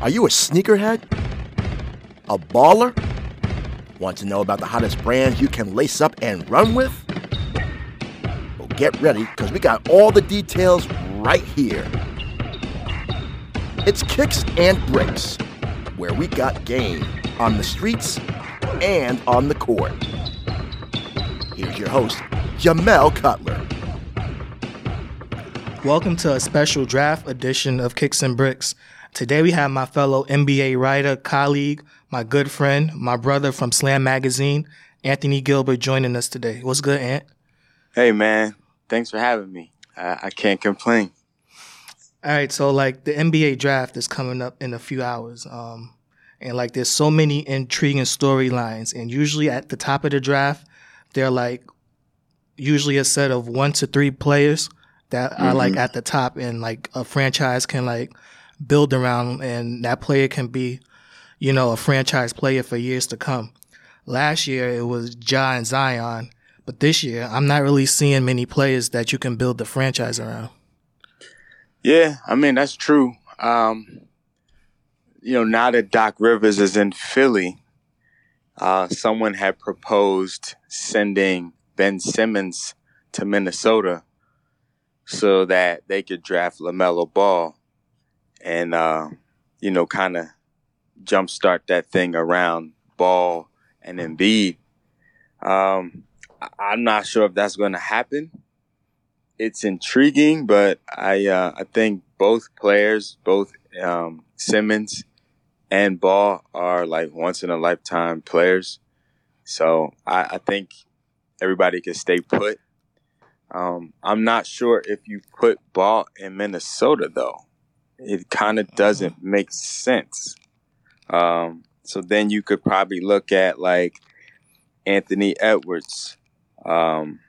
Are you a sneakerhead? A baller? Want to know about the hottest brands you can lace up and run with? Well, get ready because we got all the details right here. It's Kicks and Bricks, where we got game on the streets and on the court. Here's your host, Jamel Cutler. Welcome to a special draft edition of Kicks and Bricks. Today we have my fellow NBA writer, colleague, my good friend, my brother from Slam Magazine, Anthony Gilbert, joining us today. What's good, Ant? Hey, man. Thanks for having me. I, I can't complain. All right, so like the NBA draft is coming up in a few hours. Um, and like there's so many intriguing storylines. And usually at the top of the draft, they're like usually a set of one to three players that mm-hmm. are like mm-hmm. at the top and like a franchise can like build around and that player can be, you know, a franchise player for years to come. Last year it was Ja and Zion, but this year I'm not really seeing many players that you can build the franchise around. Yeah, I mean that's true. Um, you know, now that Doc Rivers is in Philly, uh, someone had proposed sending Ben Simmons to Minnesota so that they could draft LaMelo Ball and uh, you know, kind of jumpstart that thing around Ball and Embiid. Um, I'm not sure if that's going to happen. It's intriguing, but I uh, I think both players, both um, Simmons and Ball, are like once in a lifetime players. So I, I think everybody can stay put. Um, I'm not sure if you put Ball in Minnesota though it kind of doesn't uh-huh. make sense. Um, so then you could probably look at like Anthony Edwards, um,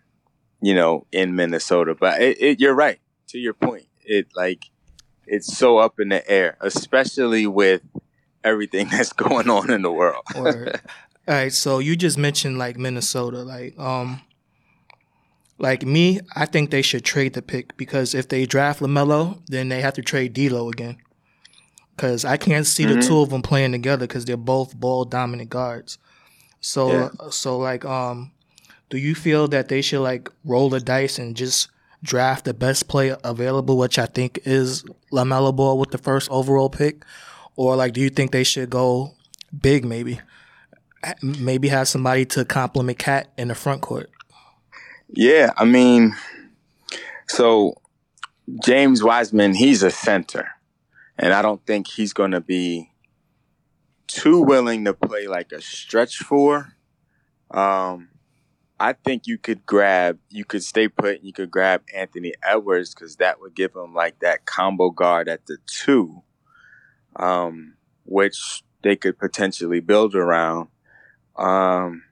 you know, in Minnesota. But it, it, you're right to your point. It like it's so up in the air, especially with everything that's going on in the world. All right, so you just mentioned like Minnesota, like um, like me, I think they should trade the pick because if they draft Lamelo, then they have to trade D'Lo again. Because I can't see mm-hmm. the two of them playing together because they're both ball dominant guards. So, yeah. so like, um, do you feel that they should like roll the dice and just draft the best player available, which I think is Lamelo Ball with the first overall pick, or like, do you think they should go big, maybe, maybe have somebody to complement KAT in the front court? Yeah, I mean, so James Wiseman, he's a center, and I don't think he's going to be too willing to play like a stretch four. Um, I think you could grab, you could stay put, and you could grab Anthony Edwards because that would give him like that combo guard at the two, um, which they could potentially build around. Um,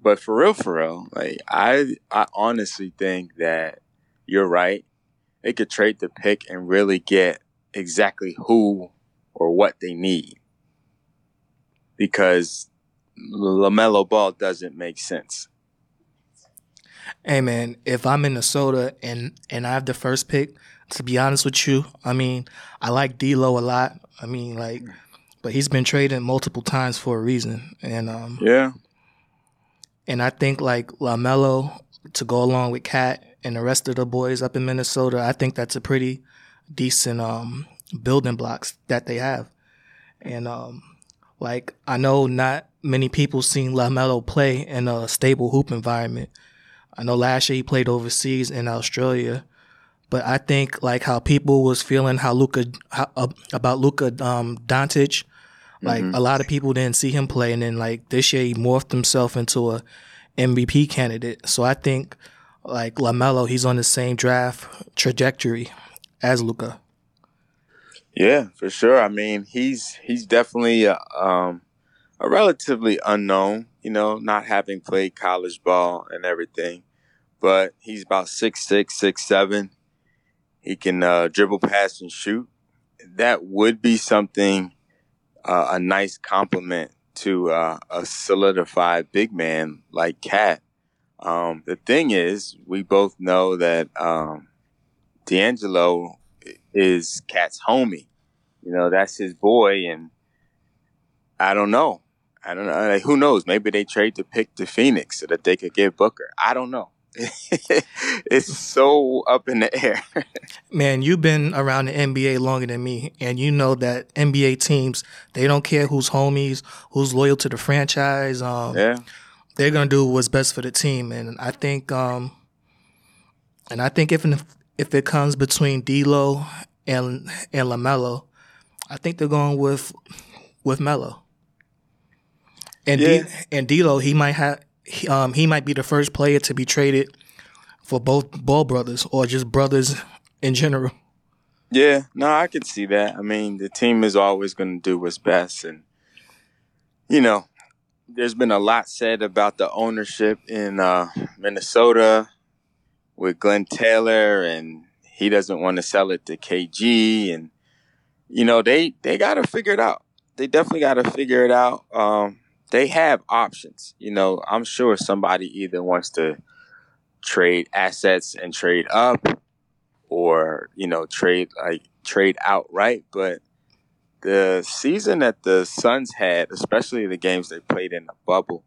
but for real, for real, like I, I honestly think that you're right. They could trade the pick and really get exactly who or what they need because Lamelo Ball doesn't make sense. Hey man, if I'm in Minnesota and and I have the first pick, to be honest with you, I mean I like D'Lo a lot. I mean like, but he's been traded multiple times for a reason, and um, yeah, and I think like LaMelo to go along with KAT and the rest of the boys up in Minnesota, I think that's a pretty decent um, building blocks that they have. And um, like I know not many people seen LaMelo play in a stable hoop environment. I know last year he played overseas in Australia, but I think like how people was feeling how Luka how, uh, about Luka um, like mm-hmm. a lot of people didn't see him play, and then like this year he morphed himself into a MVP candidate. So I think like Lamelo, he's on the same draft trajectory as Luka. Yeah, for sure. I mean, he's he's definitely a, um, a relatively unknown. You know, not having played college ball and everything, but he's about six six, six seven. He can uh, dribble, pass, and shoot. That would be something uh, a nice complement to uh, a solidified big man like KAT. Um, the thing is, we both know that um, D'Angelo is KAT's homie. You know, that's his boy, and I don't know. I don't know. Like, who knows? Maybe they trade to pick to Phoenix so that they could get Booker. I don't know. it's so up in the air. Man, you've been around the NBA longer than me, and you know that NBA teams they don't care who's homies, who's loyal to the franchise. Um, yeah, they're gonna do what's best for the team, and I think, um, and I think if if it comes between D'Lo and and Lamelo, I think they're going with with Melo. And yeah. D, and D'Lo, he might have um, he might be the first player to be traded for both Ball brothers or just brothers in general. Yeah, no, I can see that. I mean, the team is always going to do what's best, and you know, there's been a lot said about the ownership in uh, Minnesota with Glenn Taylor, and he doesn't want to sell it to KG, and you know, they they got to figure it out. They definitely got to figure it out. Um, they have options. You know, I'm sure somebody either wants to trade assets and trade up or, you know, trade like trade outright, but the season that the Suns had, especially the games they played in the bubble,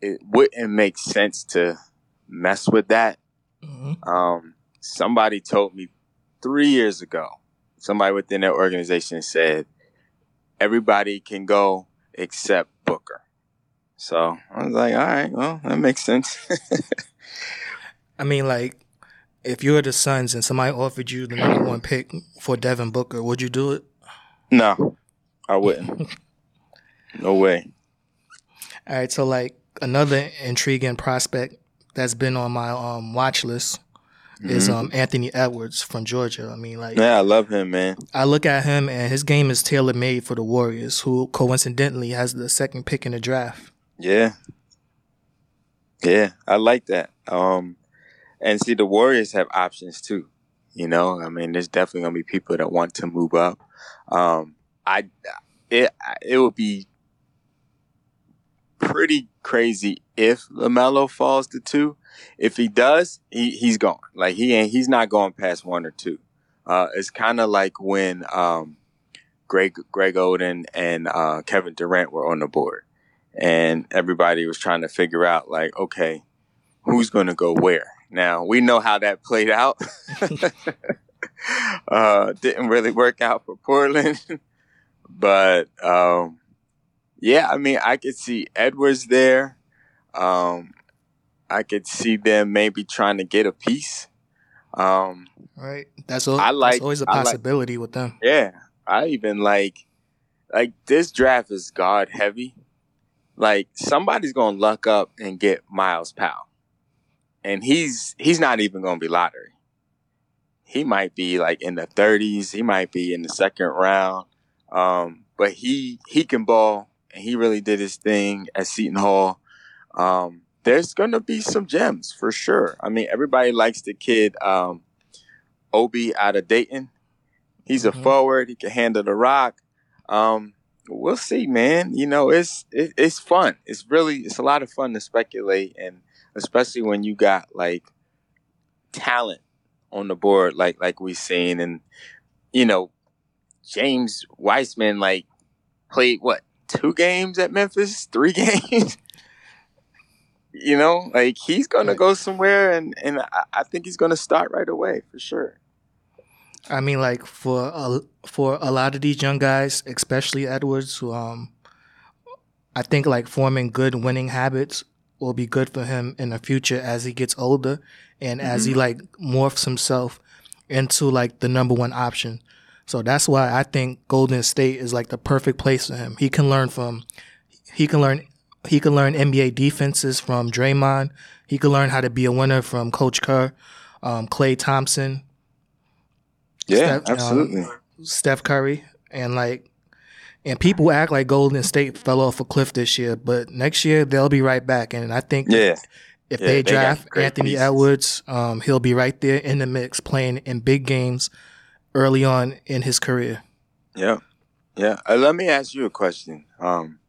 it wouldn't make sense to mess with that. Mm-hmm. Um, somebody told me three years ago, somebody within their organization said, everybody can go except Booker. So I was like, all right, well, that makes sense. I mean, like, if you were the Suns and somebody offered you the number one pick for Devin Booker, would you do it? No, I wouldn't. no way. All right, so like another intriguing prospect that's been on my um, watch list is mm-hmm. um, Anthony Edwards from Georgia. I mean, like, yeah, I love him, man. I look at him and his game is tailor made for the Warriors, who coincidentally has the second pick in the draft. Yeah, yeah, I like that. Um, and see, the Warriors have options too. You know, I mean, there's definitely gonna be people that want to move up. Um, I, it, it would be pretty crazy if Lamelo falls to two if he does, he, he's gone. Like he ain't, he's not going past one or two. Uh, it's kind of like when, um, Greg, Greg Oden and, uh, Kevin Durant were on the board and everybody was trying to figure out like, okay, who's going to go where? Now we know how that played out. uh, didn't really work out for Portland, but, um, yeah, I mean, I could see Edwards there. Um, I could see them maybe trying to get a piece. Um, right. That's, al- I like, that's always a possibility like, with them. Yeah. I even like, like this draft is god heavy. Like somebody's to luck up and get Myles Powell. And he's, he's not even to be lottery. He might be like in the 30s. He might be in the second round. Um, but he, he can ball and he really did his thing at Seton Hall. Um, there's to be some gems for sure. I mean, everybody likes the kid um, Obi out of Dayton. He's a mm-hmm. forward. He can handle the rock. Um, we'll see, man. You know, it's it, it's fun. It's really it's a lot of fun to speculate, and especially when you got like talent on the board, like like we've seen, and you know, James Wiseman like played what two games at Memphis, three games you know, like he's gonna go somewhere, and and I, I think he's gonna start right away for sure. I mean, like for a, for a lot of these young guys, especially Edwards, who um, I think like forming good winning habits will be good for him in the future as he gets older and mm-hmm. as he mm-hmm. like morphs himself into like the number one option. So that's why I think Golden State is like the perfect place for him. He can learn from, he can learn he can learn NBA defenses from Draymond. He could learn how to be a winner from Coach Kerr, um, Klay Thompson. Yeah, Steph, absolutely. Um, Steph Curry and like, and people act like Golden State fell off a cliff this year, but next year they'll be right back. And I think yeah. if yeah, they draft Anthony pieces. Edwards, um, he'll be right there in the mix, playing in big games early on in his career. Yeah, yeah. Uh, let me ask you a question. Um,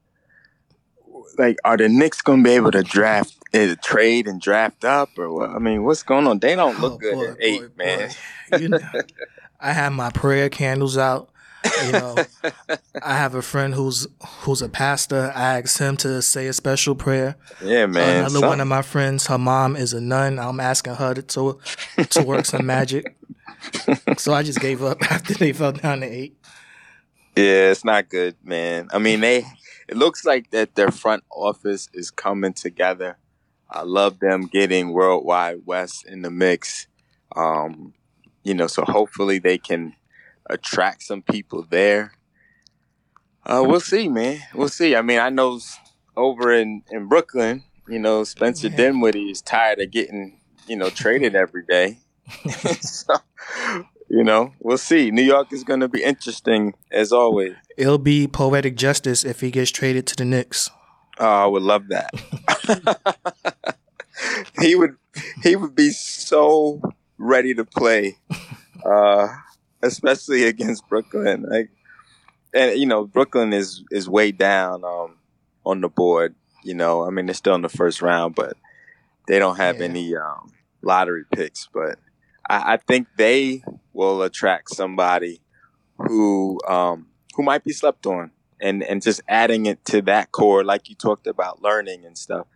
like, are the Knicks going to be able to draft, uh, trade and draft up, or what? I mean, what's going on? They don't look oh, good boy, at eight, boy, man. Boy. You know, I have my prayer candles out. You know, I have a friend who's who's a pastor. I asked him to say a special prayer. Yeah, man. Another Some- one of my friends, her mom is a nun. I'm asking her to to, to work some magic. So I just gave up after they fell down to eight. Yeah, it's not good, man. I mean, they. It looks like that their front office is coming together. I love them getting World Wide Wes in the mix. Um, you know, so hopefully they can attract some people there. Uh, we'll see, man. We'll see. I mean, I know over in in Brooklyn, you know, Spencer Yeah. Dinwiddie is tired of getting you know traded every day. so, you know, we'll see. New York is going to be interesting as always. It'll be poetic justice if he gets traded to the Knicks. Oh, I would love that. he would he would be so ready to play, uh, especially against Brooklyn. Like, and you know, Brooklyn is is way down um, on the board. You know, I mean, they're still in the first round, but they don't have Yeah. any um, lottery picks. But I, I think they will attract somebody who um, who might be slept on and and just adding it to that core, like you talked about learning and stuff.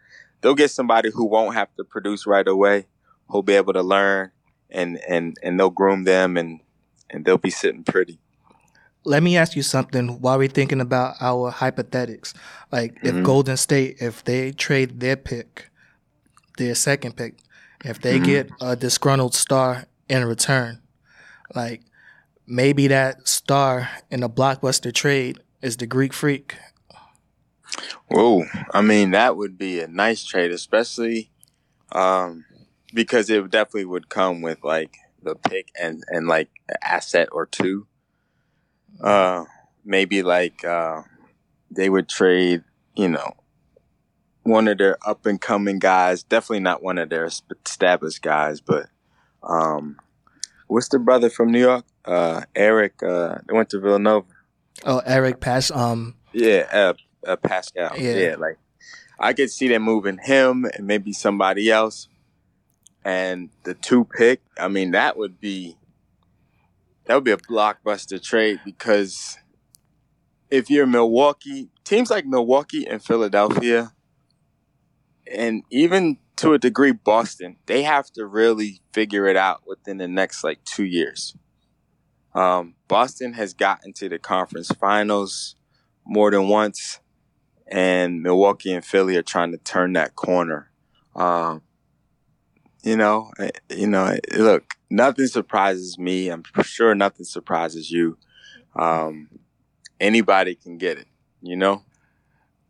They'll get somebody who won't have to produce right away, who'll be able to learn, and and and they'll groom them, and and they'll be sitting pretty. Let me ask you something while we're thinking about our hypothetics. Like if Mhm. Golden State, if they trade their pick, their second pick, if they Mhm. get a disgruntled star in return, like maybe that star in a blockbuster trade is the Greek freak. Whoa, I mean that would be a nice trade, especially um, because it definitely would come with like the pick and and like an asset or two. Uh, maybe like uh, they would trade, you know, one of their up and coming guys. Definitely not one of their established guys, but um, what's the brother from New York? Uh, Eric. Uh, they went to Villanova. Oh, Eric Pass. Um, Yeah, uh, uh, Paschall. Yeah. Yeah. like I could see them moving him and maybe somebody else. And the two pick, I mean, that would be that would be a blockbuster trade because if you're Milwaukee, teams like Milwaukee and Philadelphia, and even to a degree Boston, they have to really figure it out within the next like two years. Um, Boston has gotten to the conference finals more than once, and Milwaukee and Philly are trying to turn that corner. Um, you know, eh, you know. eh, Look, nothing surprises me. I'm sure nothing surprises you. Um, anybody can get it. You know.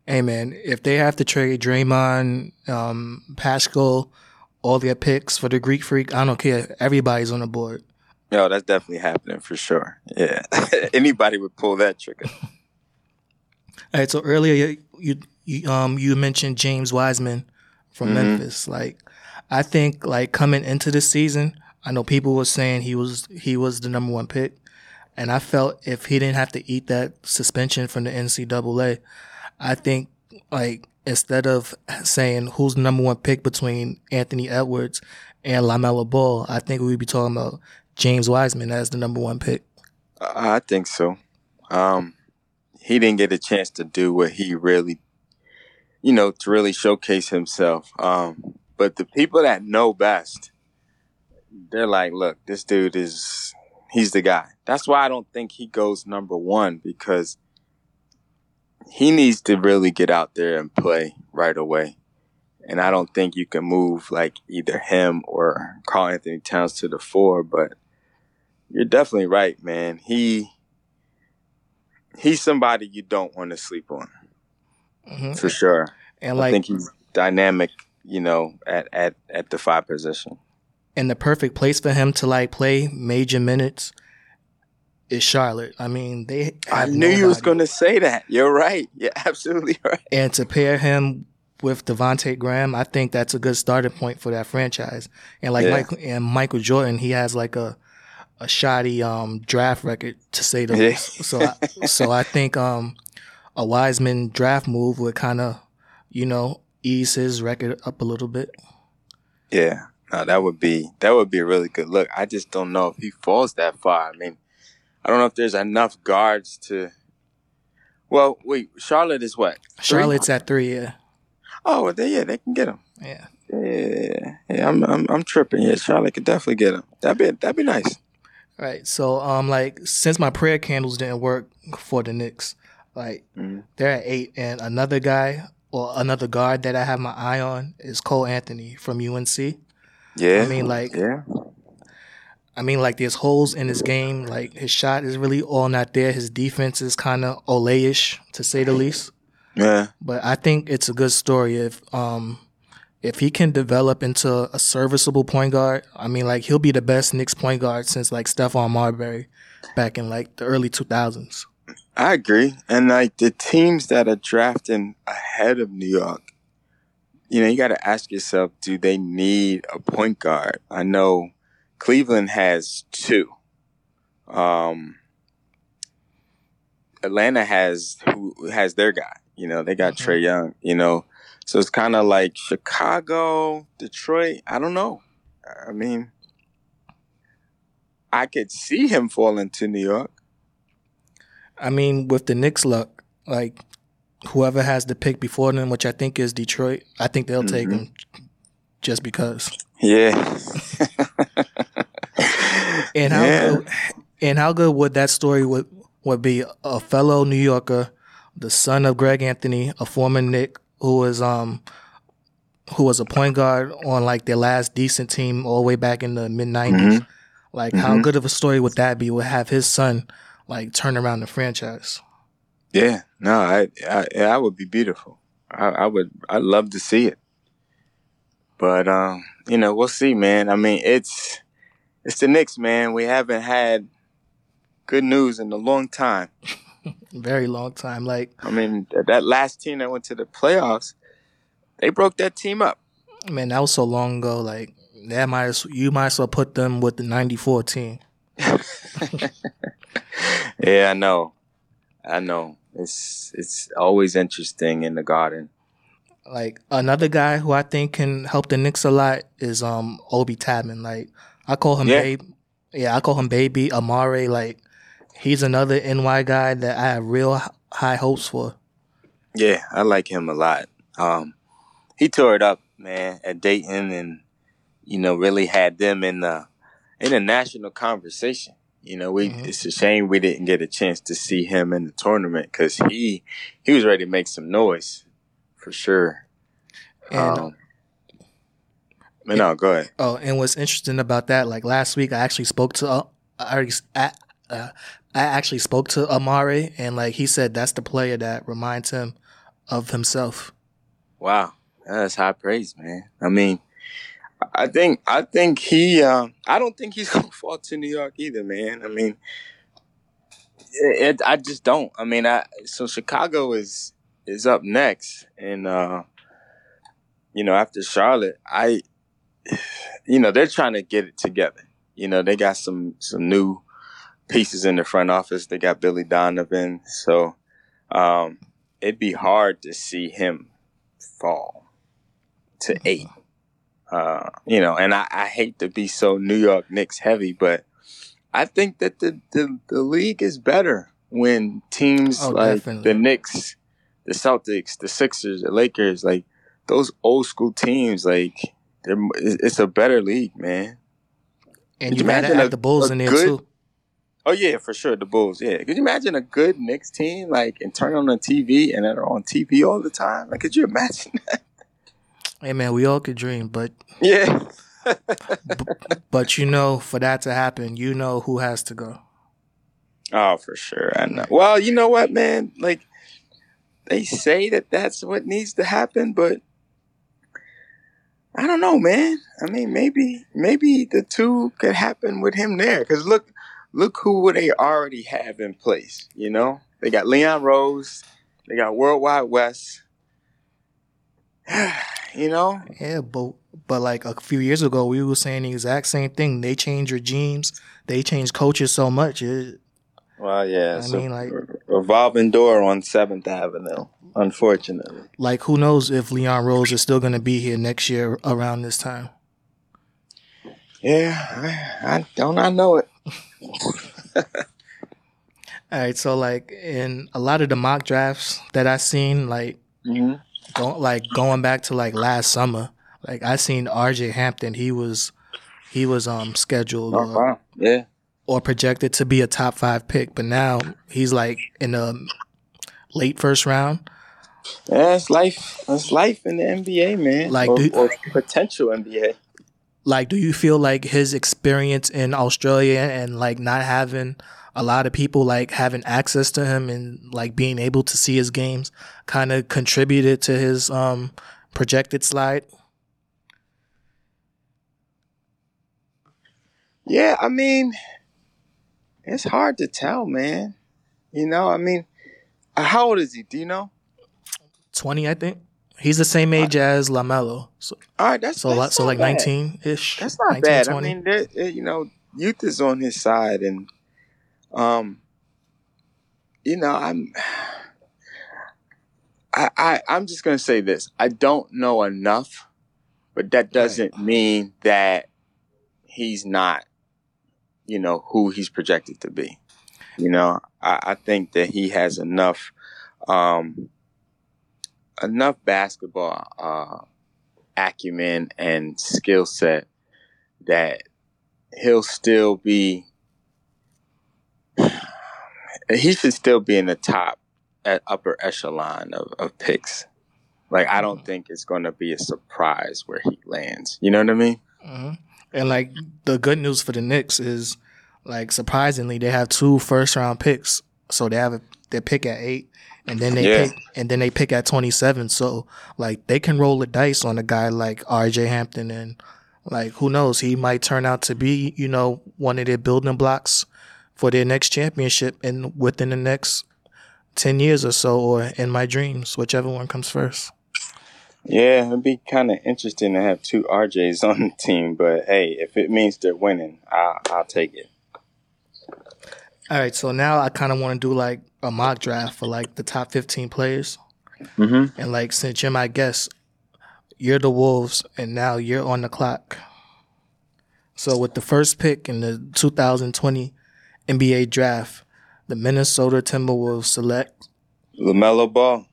hey man, if they have to trade Draymond, um, Paschall, all their picks for the Greek freak, I don't care. Everybody's on the board. No, that's definitely happening for sure. Yeah, anybody would pull that trigger. All right, so earlier you, you you um you mentioned James Wiseman from Mhm. Memphis. Like, I think like coming into the season, I know people were saying he was he was the number one pick, and I felt if he didn't have to eat that suspension from the NCAA, I think like instead of saying who's the number one pick between Anthony Edwards and Lamelo Ball, I think we'd be talking about James Wiseman as the number one pick. I I think so. Um, he didn't get a chance to do what he really, you know, to really showcase himself. Um, but the people that know best, they're like, look, this dude is, he's the guy. That's why I don't think he goes number one because he needs to really get out there and play right away. And I don't think you can move like either him or Karl-Anthony Towns to the four, but you're definitely right, man. He he's somebody you don't want to sleep on hmm for sure. And I like think he's dynamic, you know, at at at the five position. and the perfect place for him to like play major minutes is Charlotte. I mean, they. I knew you was going to say that. You're right. You're absolutely right. And to pair him with Devonte Graham, I think that's a good starting point for that franchise. And like Yeah. Michael and Michael Jordan, he has like a a shoddy um draft record to say the Yeah. least. So I, so I think um a Wiseman draft move would kind of you know ease his record up a little bit. Yeah. No, that would be that would be a really good look. I just don't know if he falls that far. I mean, I don't know if there's enough guards to. Well, wait, Charlotte is what? Three? Charlotte's at three. Yeah. Oh, well, they, yeah, they can get him. Yeah. Yeah, yeah, I'm, I'm, I'm tripping. Yeah, Charlotte could definitely get him. That'd be, that'd be nice. Right. So, um, like since my prayer candles didn't work for the Knicks, like Mm-hmm. they're at eight, and another guy or another guard that I have my eye on is Cole Anthony from UNC. Yeah, I mean, like- yeah, I mean, like there's holes in his game. Like his shot is really all not there. His defense is kind of Ole-ish to say the least. yeah, But I think it's a good story if um if he can develop into a serviceable point guard. I mean, like he'll be the best Knicks point guard since like Stephon Marbury back in like the early 2000s. I agree. And like the teams that are drafting ahead of New York, you know, you got to ask yourself, do they need a point guard? I know Cleveland has two. Um, Atlanta has who has their guy. You know, they got Mhm. Trae Young. You know, so it's kind of like Chicago, Detroit. I don't know. I mean, I could see him falling to New York. I mean, with the Knicks luck, like whoever has the pick before them, which I think is Detroit, I think they'll take Mhm. him just because. Yeah. And how Yeah. good, and how good would that story would would be? A fellow New Yorker, the son of Greg Anthony, a former Knick who was um who was a point guard on like their last decent team all the way back in the mid 90s Mhm. Like how Mhm. good of a story would that be? Would have his son like turn around the franchise? Yeah, no, I, I, that would be beautiful. I, I would, I'd love to see it. But, um, you know, we'll see, man. I mean, it's, it's the Knicks, man. We haven't had good news in a long time. Very long time. Like I mean, that, that last team that went to the playoffs, they broke that team up. man, that was so long ago. Like that might as, you might as well put them with the '94 team. Yeah, I know. I know. It's, it's always interesting in the garden. Like another guy who I think can help the Knicks a lot is um Obi Toppin. Like I call him Yeah. babe. Yeah, I call him baby Amare. Like he's another NY guy that I have real high hopes for. Yeah, I like him a lot. Um, he tore it up, man, at Dayton, and you know, really had them in the in a national conversation. You know, we Mhm. it's a shame we didn't get a chance to see him in the tournament because he he was ready to make some noise for sure. And um, but no, go ahead. Oh, and what's interesting about that, like last week, I actually spoke to, uh, I, already, I, uh, I actually spoke to Amare, and like he said, that's the player that reminds him of himself. Wow, that's high praise, man. I mean, I think I think he. Uh, I don't think he's gonna fall to New York either, man. I mean, it, it, I just don't. I mean, I so Chicago is is up next, and uh, you know after Charlotte, I, you know, they're trying to get it together. You know, they got some some new pieces in the front office. They got Billy Donovan, so um, it'd be hard to see him fall to eight. Uh, you know, and I, I hate to be so New York Knicks heavy, but I think that the, the, the league is better when teams Oh, like definitely. the Knicks, the Celtics, the Sixers, the Lakers, like those old school teams, like they're, it's a better league, man. And you imagine add a- the Bulls in there good- too. Oh yeah, for sure, the Bulls. Yeah, could you imagine a good Knicks team like and turn on the TV and they're on TV all the time? Like, could you imagine that? Hey man, we all could dream, but Yeah. but you know, for that to happen, you know who has to go. Oh, for sure. I know. Well, you know what, man? Like, they say that that's what needs to happen, but I don't know, man. I mean, maybe, maybe the two could happen with him there. Because look, look who they already have in place. You know, they got Leon Rose, they got World Wide Wes. you know, Yeah, but but like a few years ago, we were saying the exact same thing. They changed regimes, they changed coaches so much. It, well, yeah. I a mean, like- revolving door on Seventh Avenue. Unfortunately. like who knows if Leon Rose is still gonna be here next year around this time. Yeah, I, I don't. I know it. All right, so like in a lot of the mock drafts that I've seen, like Mm-hmm. Go, like going back to like last summer, like I seen R.J. Hampton. He was he was um scheduled Oh, or, wow. Yeah. or projected to be a top five pick, but now he's like in the late first round. Yeah, it's life. It's life in the NBA, man. Like, or, do- or potential NBA. Like, do you feel like his experience in Australia and like not having a lot of people like having access to him and like being able to see his games kind of contributed to his um projected slide? Yeah, I mean, it's hard to tell, man. You know, I mean, uh, how old is he? Do you know? 20, I think. He's the same age as LaMelo. So, All right, that's so, that's like, so not like 19 ish. That's not bad. I mean, there- you know, youth is on his side, and um, you know, I'm, I, I, I'm just gonna say this. I don't know enough, but that doesn't mean that he's not, you know, who he's projected to be. You know, I, I think that he has enough, um, enough basketball uh, acumen and skill set that he'll still be he should still be in the top at upper echelon of, of picks. Like i don't think it's going to be a surprise where he lands. You know what i mean? Hmm And like the good news for the Knicks is, like surprisingly, they have two first round picks. So they have a, their pick at eight, and then they Yeah. pick, and then they pick at twenty seven. So like they can roll the dice on a guy like R.J. Hampton, and like who knows, he might turn out to be you know one of their building blocks for their next championship, and within the next ten years or so, or in my dreams, whichever one comes first. yeah it'd be kind of interesting to have two rjs on the team but hey if it means they're winning i'll, I'll take it All right, so now I kind of want to do like a mock draft for like the top 15 players. mm-hmm. And like, since you're my guest, you're the Wolves, and now you're on the clock. So with the first pick in the 2020 NBA draft, the Minnesota Timberwolves select. lamelo ball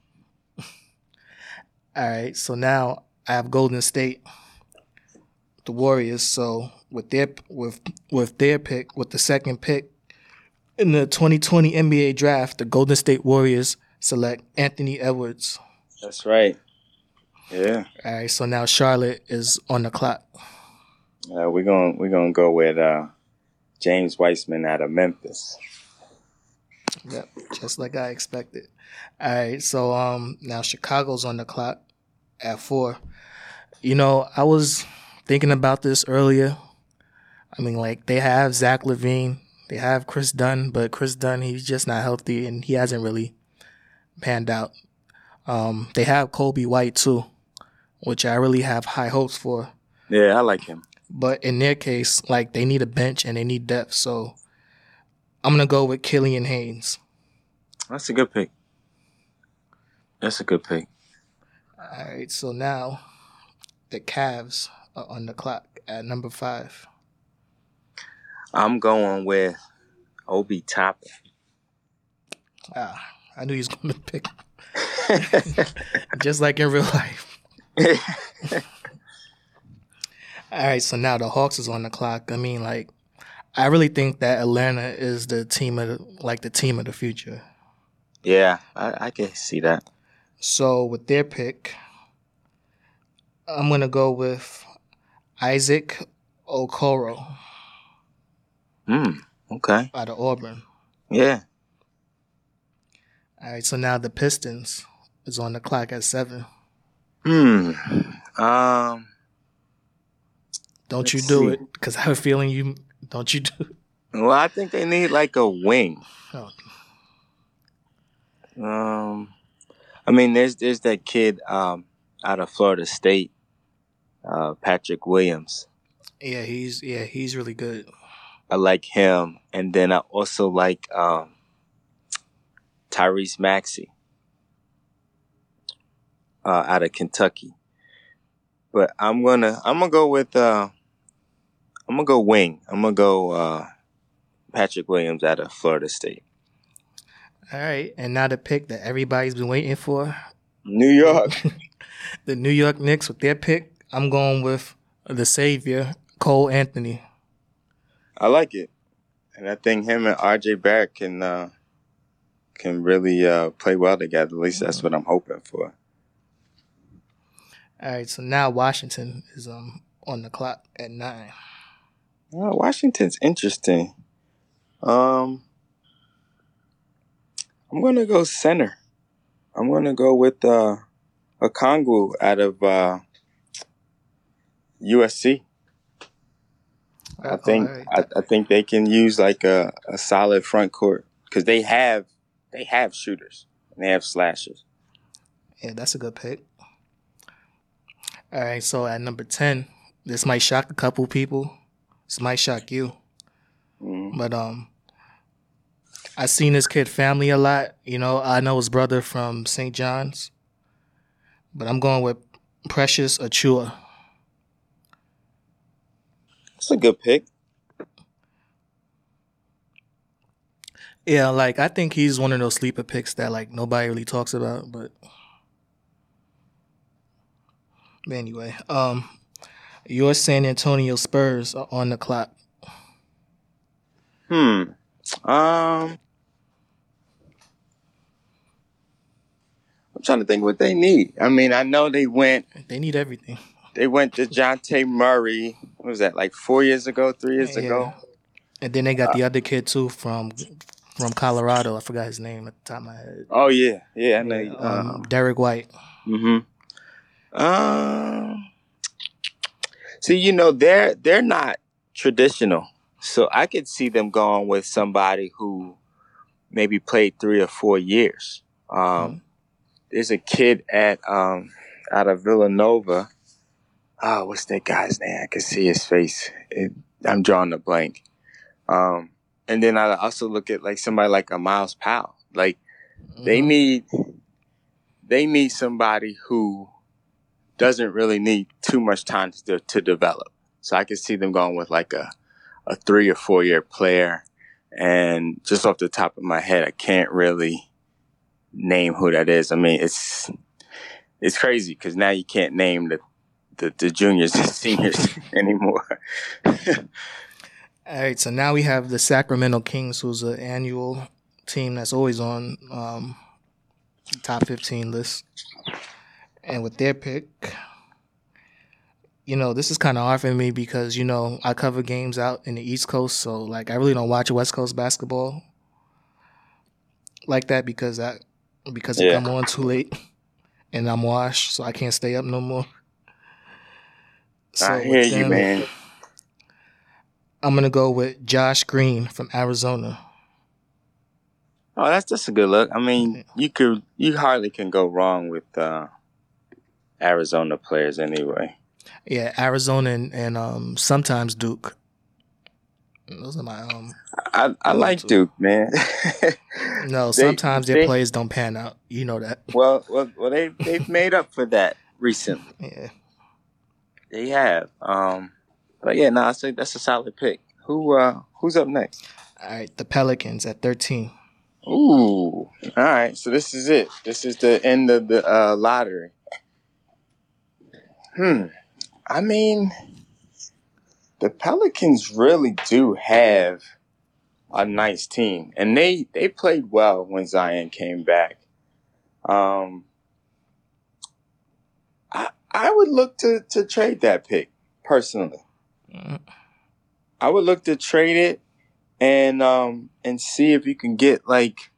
All right, so now I have Golden State, the Warriors. So with their with with their pick, with the second pick in the 2020 NBA draft, the Golden State Warriors select Anthony Edwards. that's right yeah All right, so now Charlotte is on the clock. uh, we're gonna we're gonna go with uh james wiseman out of memphis Yep, just like I expected. All right, so um now Chicago's on the clock at four. You know, I was thinking about this earlier. I mean, like they have Zach LaVine, they have Kris Dunn, but Kris Dunn he's just not healthy and he hasn't really panned out. Um, they have Coby White too, which I really have high hopes for. yeah i like him But in their case, like they need a bench and they need depth, so I'm gonna go with Killian Hayes. that's a good pick that's a good pick All right, so now the Cavs are on the clock at number five. I'm going with Obi Toppin. Ah, I knew he was going to pick, just like in real life. All right, so now the Hawks is on the clock. I mean, like, I really think that Atlanta is the team of the, like the team of the future. yeah, I, I can see that. So with their pick, I'm gonna go with Isaac Okoro Hmm. Okay. out of Auburn. Yeah. All right, so now the Pistons is on the clock at seven. Hmm. Um. Don't you do see. it? Because I have a feeling you don't you do. It. Well, I think they need like a wing. Oh. Um. I mean, there's there's that kid um out of Florida State, uh, Patrick Williams. Yeah, he's yeah he's really good. I like him, and then I also like um Tyrese Maxey uh, out of Kentucky. But I'm gonna I'm gonna go with uh I'm gonna go wing. I'm gonna go uh Patrick Williams out of Florida State. All right, and now the pick that everybody's been waiting for, New York. the New York Knicks with their pick. I'm going with the savior, Cole Anthony. I like it, and I think him and RJ Barrett can uh, can really uh, play well together. At least that's what I'm hoping for. All right, so now Washington is um on the clock at nine. Well, Washington's interesting. Um, I'm gonna go center. I'm gonna go with uh, Okongwu out of uh, USC. I think right. I, I think they can use like a, a solid front court because they have they have shooters and they have slashers. Yeah, that's a good pick. All right, so at number 10, this might shock a couple people. This might shock you. Mhm. But um I seen this kid family a lot. You know, I know his brother from St. John's. But I'm going with Precious Achiuwa. That's a good pick. Yeah, like I think he's one of those sleeper picks that like nobody really talks about, but but anyway, um your San Antonio Spurs are on the clock. Hmm. Um. I'm trying to think what they need. I mean, I know they went They need everything. they went to Jonte Murray. What was that? Like four years ago, three years Yeah. ago. And then they got the other kid too from from Colorado. I forgot his name at the top of my head. Oh yeah, yeah. I know. Yeah, um, um, Derrick White. Mm-hmm. Um. See, you know, they're they're not traditional, so I could see them going with somebody who maybe played three or four years. Um, Mhm. There's a kid at um out of Villanova. Oh, what's that guy's name? I can see his face. It, I'm drawing a blank. Um, and then I also look at like somebody like a Myles Powell. Like they Mhm. need they need somebody who doesn't really need too much time to to develop. So I could see them going with like a a three or four year player. And just off the top of my head, I can't really name who that is. I mean, it's it's crazy because now you can't name the the, the juniors and seniors anymore. All right, so now we have the Sacramento Kings, who's an annual team that's always on um, top 15 list. And with their pick, you know, this is kind of hard for me because, you know, I cover games out in the East Coast. So, like, I really don't watch West Coast basketball like that because I, because it Yeah. come on too late and I'm washed, so I can't stay up no more. I with hear you, them, man. I'm gonna go with Josh Green from Arizona. Oh, that's that's a good look. I mean, you could you hardly can go wrong with uh, Arizona players anyway. Yeah, Arizona and, and um sometimes Duke. Those are my um. I I like. Duke, man. No, They- sometimes their they- players don't pan out. You know that. well, well, well, they they've made up for that recently. Yeah. They have. Um, but yeah, no, I say that's a solid pick. Who uh who's up next? All right, the Pelicans at 13. Ooh, all right. So this is it. This is the end of the uh, lottery. Hmm. I mean, the Pelicans really do have a nice team, and they they played well when Zion came back. Um, I would look to to trade that pick personally. Mm, I would look to trade it and um and see if you can get like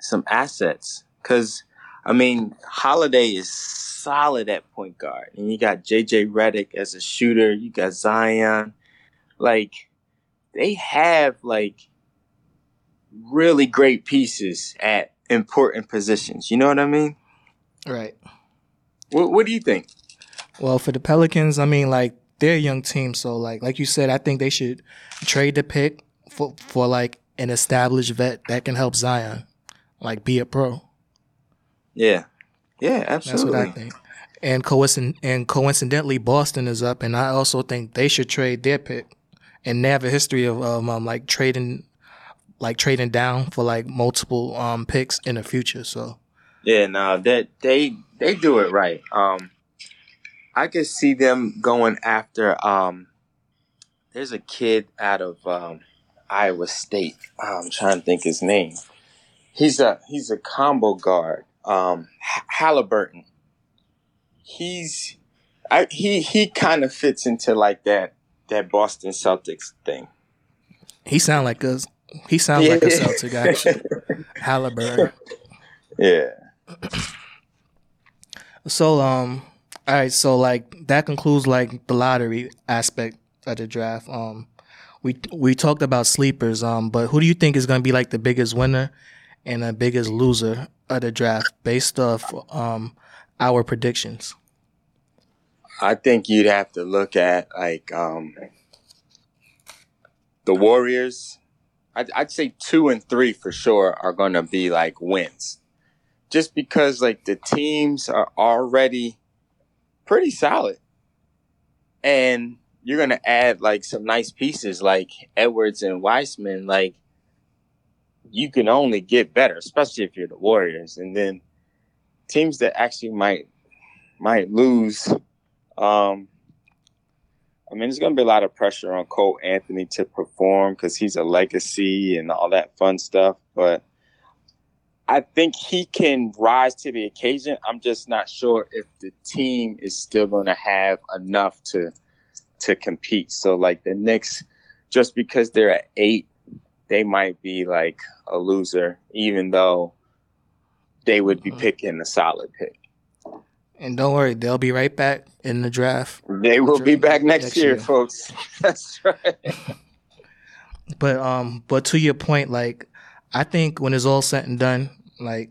some assets cuz I mean Holiday is solid at point guard and you got JJ Redick as a shooter, you got Zion like they have like really great pieces at important positions. You know what I mean? Right. What what do you think? Well, for the Pelicans, I mean, like they're a young team, so like like you said, I think they should trade the pick for for like an established vet that can help Zion, like be a pro. Yeah. Yeah, absolutely. That's what I think. And coincident and coincidentally, Boston is up, and I also think they should trade their pick. And they have a history of um, um like trading like trading down for like multiple um picks in the future. So yeah, no, that they they do it right. Um, I could see them going after. Um, there's a kid out of um, Iowa State. I'm trying to think his name. He's a he's a combo guard. Um, Haliburton. He's I, he he kind of fits into like that that Boston Celtics thing. He sound like us. He sounds yeah. like a Celtic actually. Haliburton. Yeah. So um, all right. So like that concludes like the lottery aspect of the draft. Um, we we talked about sleepers. Um, but who do you think is going to be like the biggest winner and the biggest loser of the draft based off um our predictions? I think you'd have to look at like um the Warriors. I'd, I'd say two and three for sure are going to be like wins just because like the teams are already pretty solid. And you're to add like some nice pieces like Edwards and Wiseman. Like you can only get better, especially if you're the Warriors. And then teams that actually might might lose. Um, I mean, there's going to be a lot of pressure on Cole Anthony to perform because he's a legacy and all that fun stuff. But I think he can rise to the occasion. I'm just not sure if the team is still going to have enough to to compete. So like the Knicks, just because they're at eight, they might be like a loser, even though they would be mm-hmm. picking a solid pick. And don't worry, they'll be right back in the draft. They will be back next, next year, year, folks. That's right. but um, but to your point, like I think when it's all said and done, like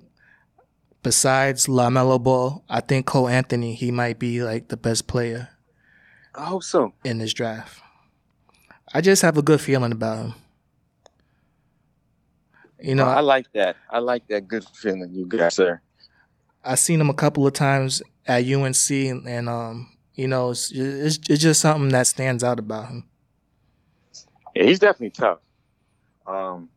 besides LaMelo Ball, I think Cole Anthony he might be like the best player. I hope so in this draft. I just have a good feeling about him. You know, I like that. I like that good feeling you got, sir. I seen him a couple of times at UNC, and um, you know, it's, it's it's just something that stands out about him. Yeah, he's definitely tough. Um,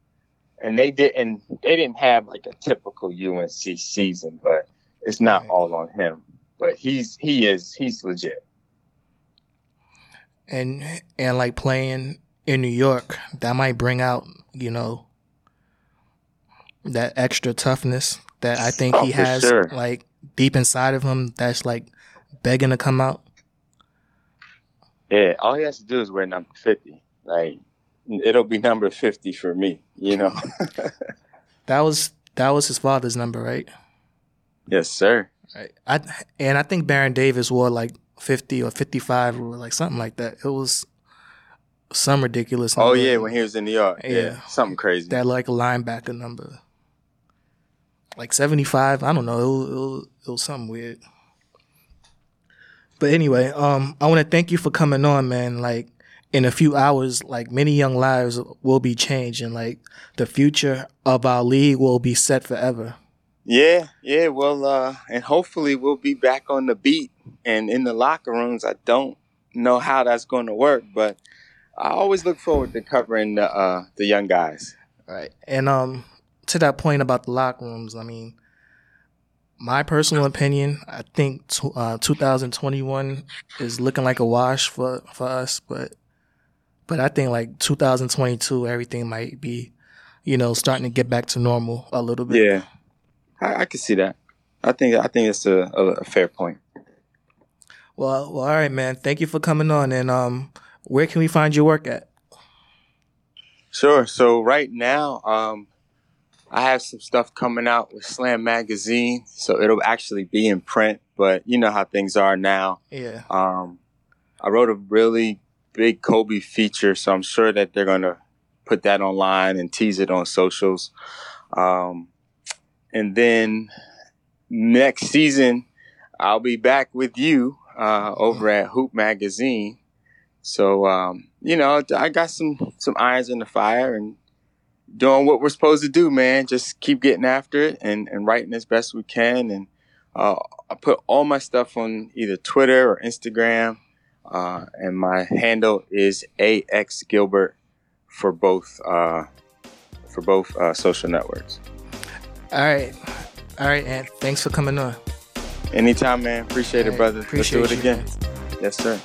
and they didn't they didn't have like a typical UNC season, but it's not right. all on him. But he's he is he's legit. And and like playing in New York, that might bring out, you know, that extra toughness that I think oh, he has sure. like deep inside of him that's like begging to come out. Yeah, all he has to do is wear number fifty. Like it'll be number 50 for me, you know. that was that was his father's number, right? Yes, sir. Right. I and I think Baron Davis wore like 50 or 55 or like something like that. It was some ridiculous oh, number. Oh yeah, when he was in New York. Yeah. yeah. Something crazy. That like a linebacker number. Like 75, I don't know. It was, it was, it was something weird. But anyway, um, I want to thank you for coming on, man. Like, in a few hours, like many young lives will be changed and like the future of our league will be set forever. Yeah, yeah. Well, uh, and hopefully we'll be back on the beat and in the locker rooms. I don't know how that's going to work, but I always look forward to covering the uh, the young guys. Right, and um, to that point about the locker rooms, I mean, my personal opinion, I think t- uh, 2021 is looking like a wash for for us, but but I think like 2022, everything might be, you know, starting to get back to normal a little bit. Yeah, I, I can see that. I think I think it's a, a, a fair point. Well, well, all right, man. Thank you for coming on. And um, where can we find your work at? Sure. So right now, um, I have some stuff coming out with Slam Magazine, so it'll actually be in print. But you know how things are now. Yeah. Um, I wrote a really big Kobe feature, so I'm sure that they're gonna put that online and tease it on socials. Um, and then next season, I'll be back with you uh, over at Hoop Magazine. So um, you know, I got some some irons in the fire and doing what we're supposed to do, man. Just keep getting after it and, and writing as best we can. And uh, I put all my stuff on either Twitter or Instagram. Uh, and my handle is AX Gilbert for both uh, for both uh, social networks. All right, all right, and thanks for coming on. Anytime, man. Appreciate it, brother. Appreciate Let's do it you, again. Man. Yes, sir.